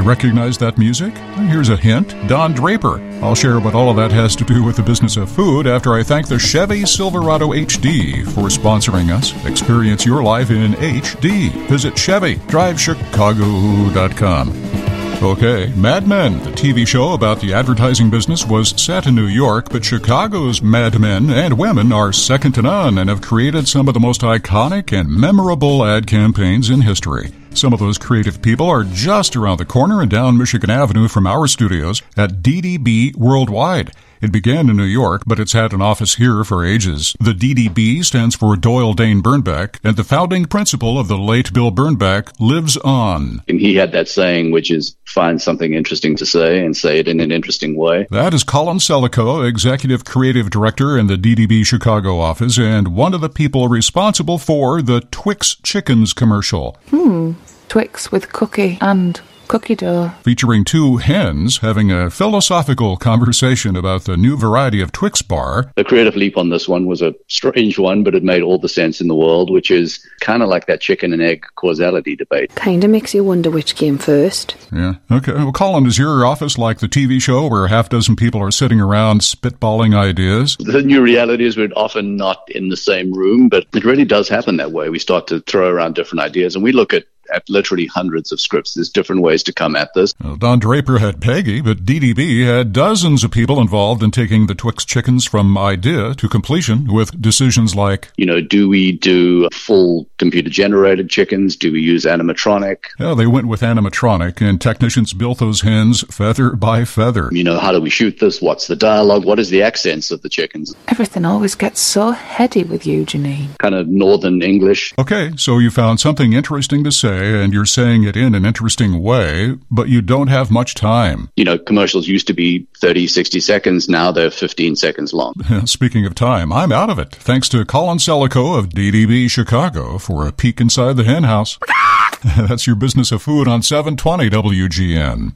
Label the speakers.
Speaker 1: you recognize that music? Here's a hint Don Draper. I'll share what all of that has to do with the business of food after I thank the Chevy Silverado HD for sponsoring us. Experience your life in HD. Visit ChevyDriveChicago.com. Okay, Mad Men, the TV show about the advertising business, was set in New York, but Chicago's Mad Men and women are second to none and have created some of the most iconic and memorable ad campaigns in history. Some of those creative people are just around the corner and down Michigan Avenue from our studios at DDB Worldwide. It began in New York, but it's had an office here for ages. The DDB stands for Doyle Dane Bernbach, and the founding principle of the late Bill Bernbach lives on.
Speaker 2: And he had that saying, which is find something interesting to say and say it in an interesting way.
Speaker 1: That is Colin Selikow, Executive Creative Director in the DDB Chicago office, and one of the people responsible for the Twix Chickens commercial.
Speaker 3: Hmm. Twix with cookie and cookie dough.
Speaker 1: Featuring two hens having a philosophical conversation about the new variety of Twix bar.
Speaker 2: The creative leap on this one was a strange one, but it made all the sense in the world, which is kind of like that chicken and egg causality debate.
Speaker 4: Kind of makes you wonder which came first.
Speaker 1: Yeah. Okay. Well, Colin, is your office like the TV show where a half dozen people are sitting around spitballing ideas?
Speaker 2: The new reality is we're often not in the same room, but it really does happen that way. We start to throw around different ideas and we look at at literally hundreds of scripts. There's different ways to come at this.
Speaker 1: Well, Don Draper had Peggy, but DDB had dozens of people involved in taking the Twix chickens from idea to completion with decisions like,
Speaker 2: you know, do we do full computer generated chickens? Do we use animatronic?
Speaker 1: Yeah, they went with animatronic, and technicians built those hens feather by feather.
Speaker 2: You know, how do we shoot this? What's the dialogue? What is the accents of the chickens?
Speaker 3: Everything always gets so heady with you, Janine.
Speaker 2: Kind of northern English.
Speaker 1: Okay, so you found something interesting to say and you're saying it in an interesting way, but you don't have much time.
Speaker 2: You know, commercials used to be 30, 60 seconds. Now they're 15 seconds long.
Speaker 1: Speaking of time, I'm out of it. Thanks to Colin Selikow of DDB Chicago for a peek inside the hen house. That's your business of food on 720 WGN.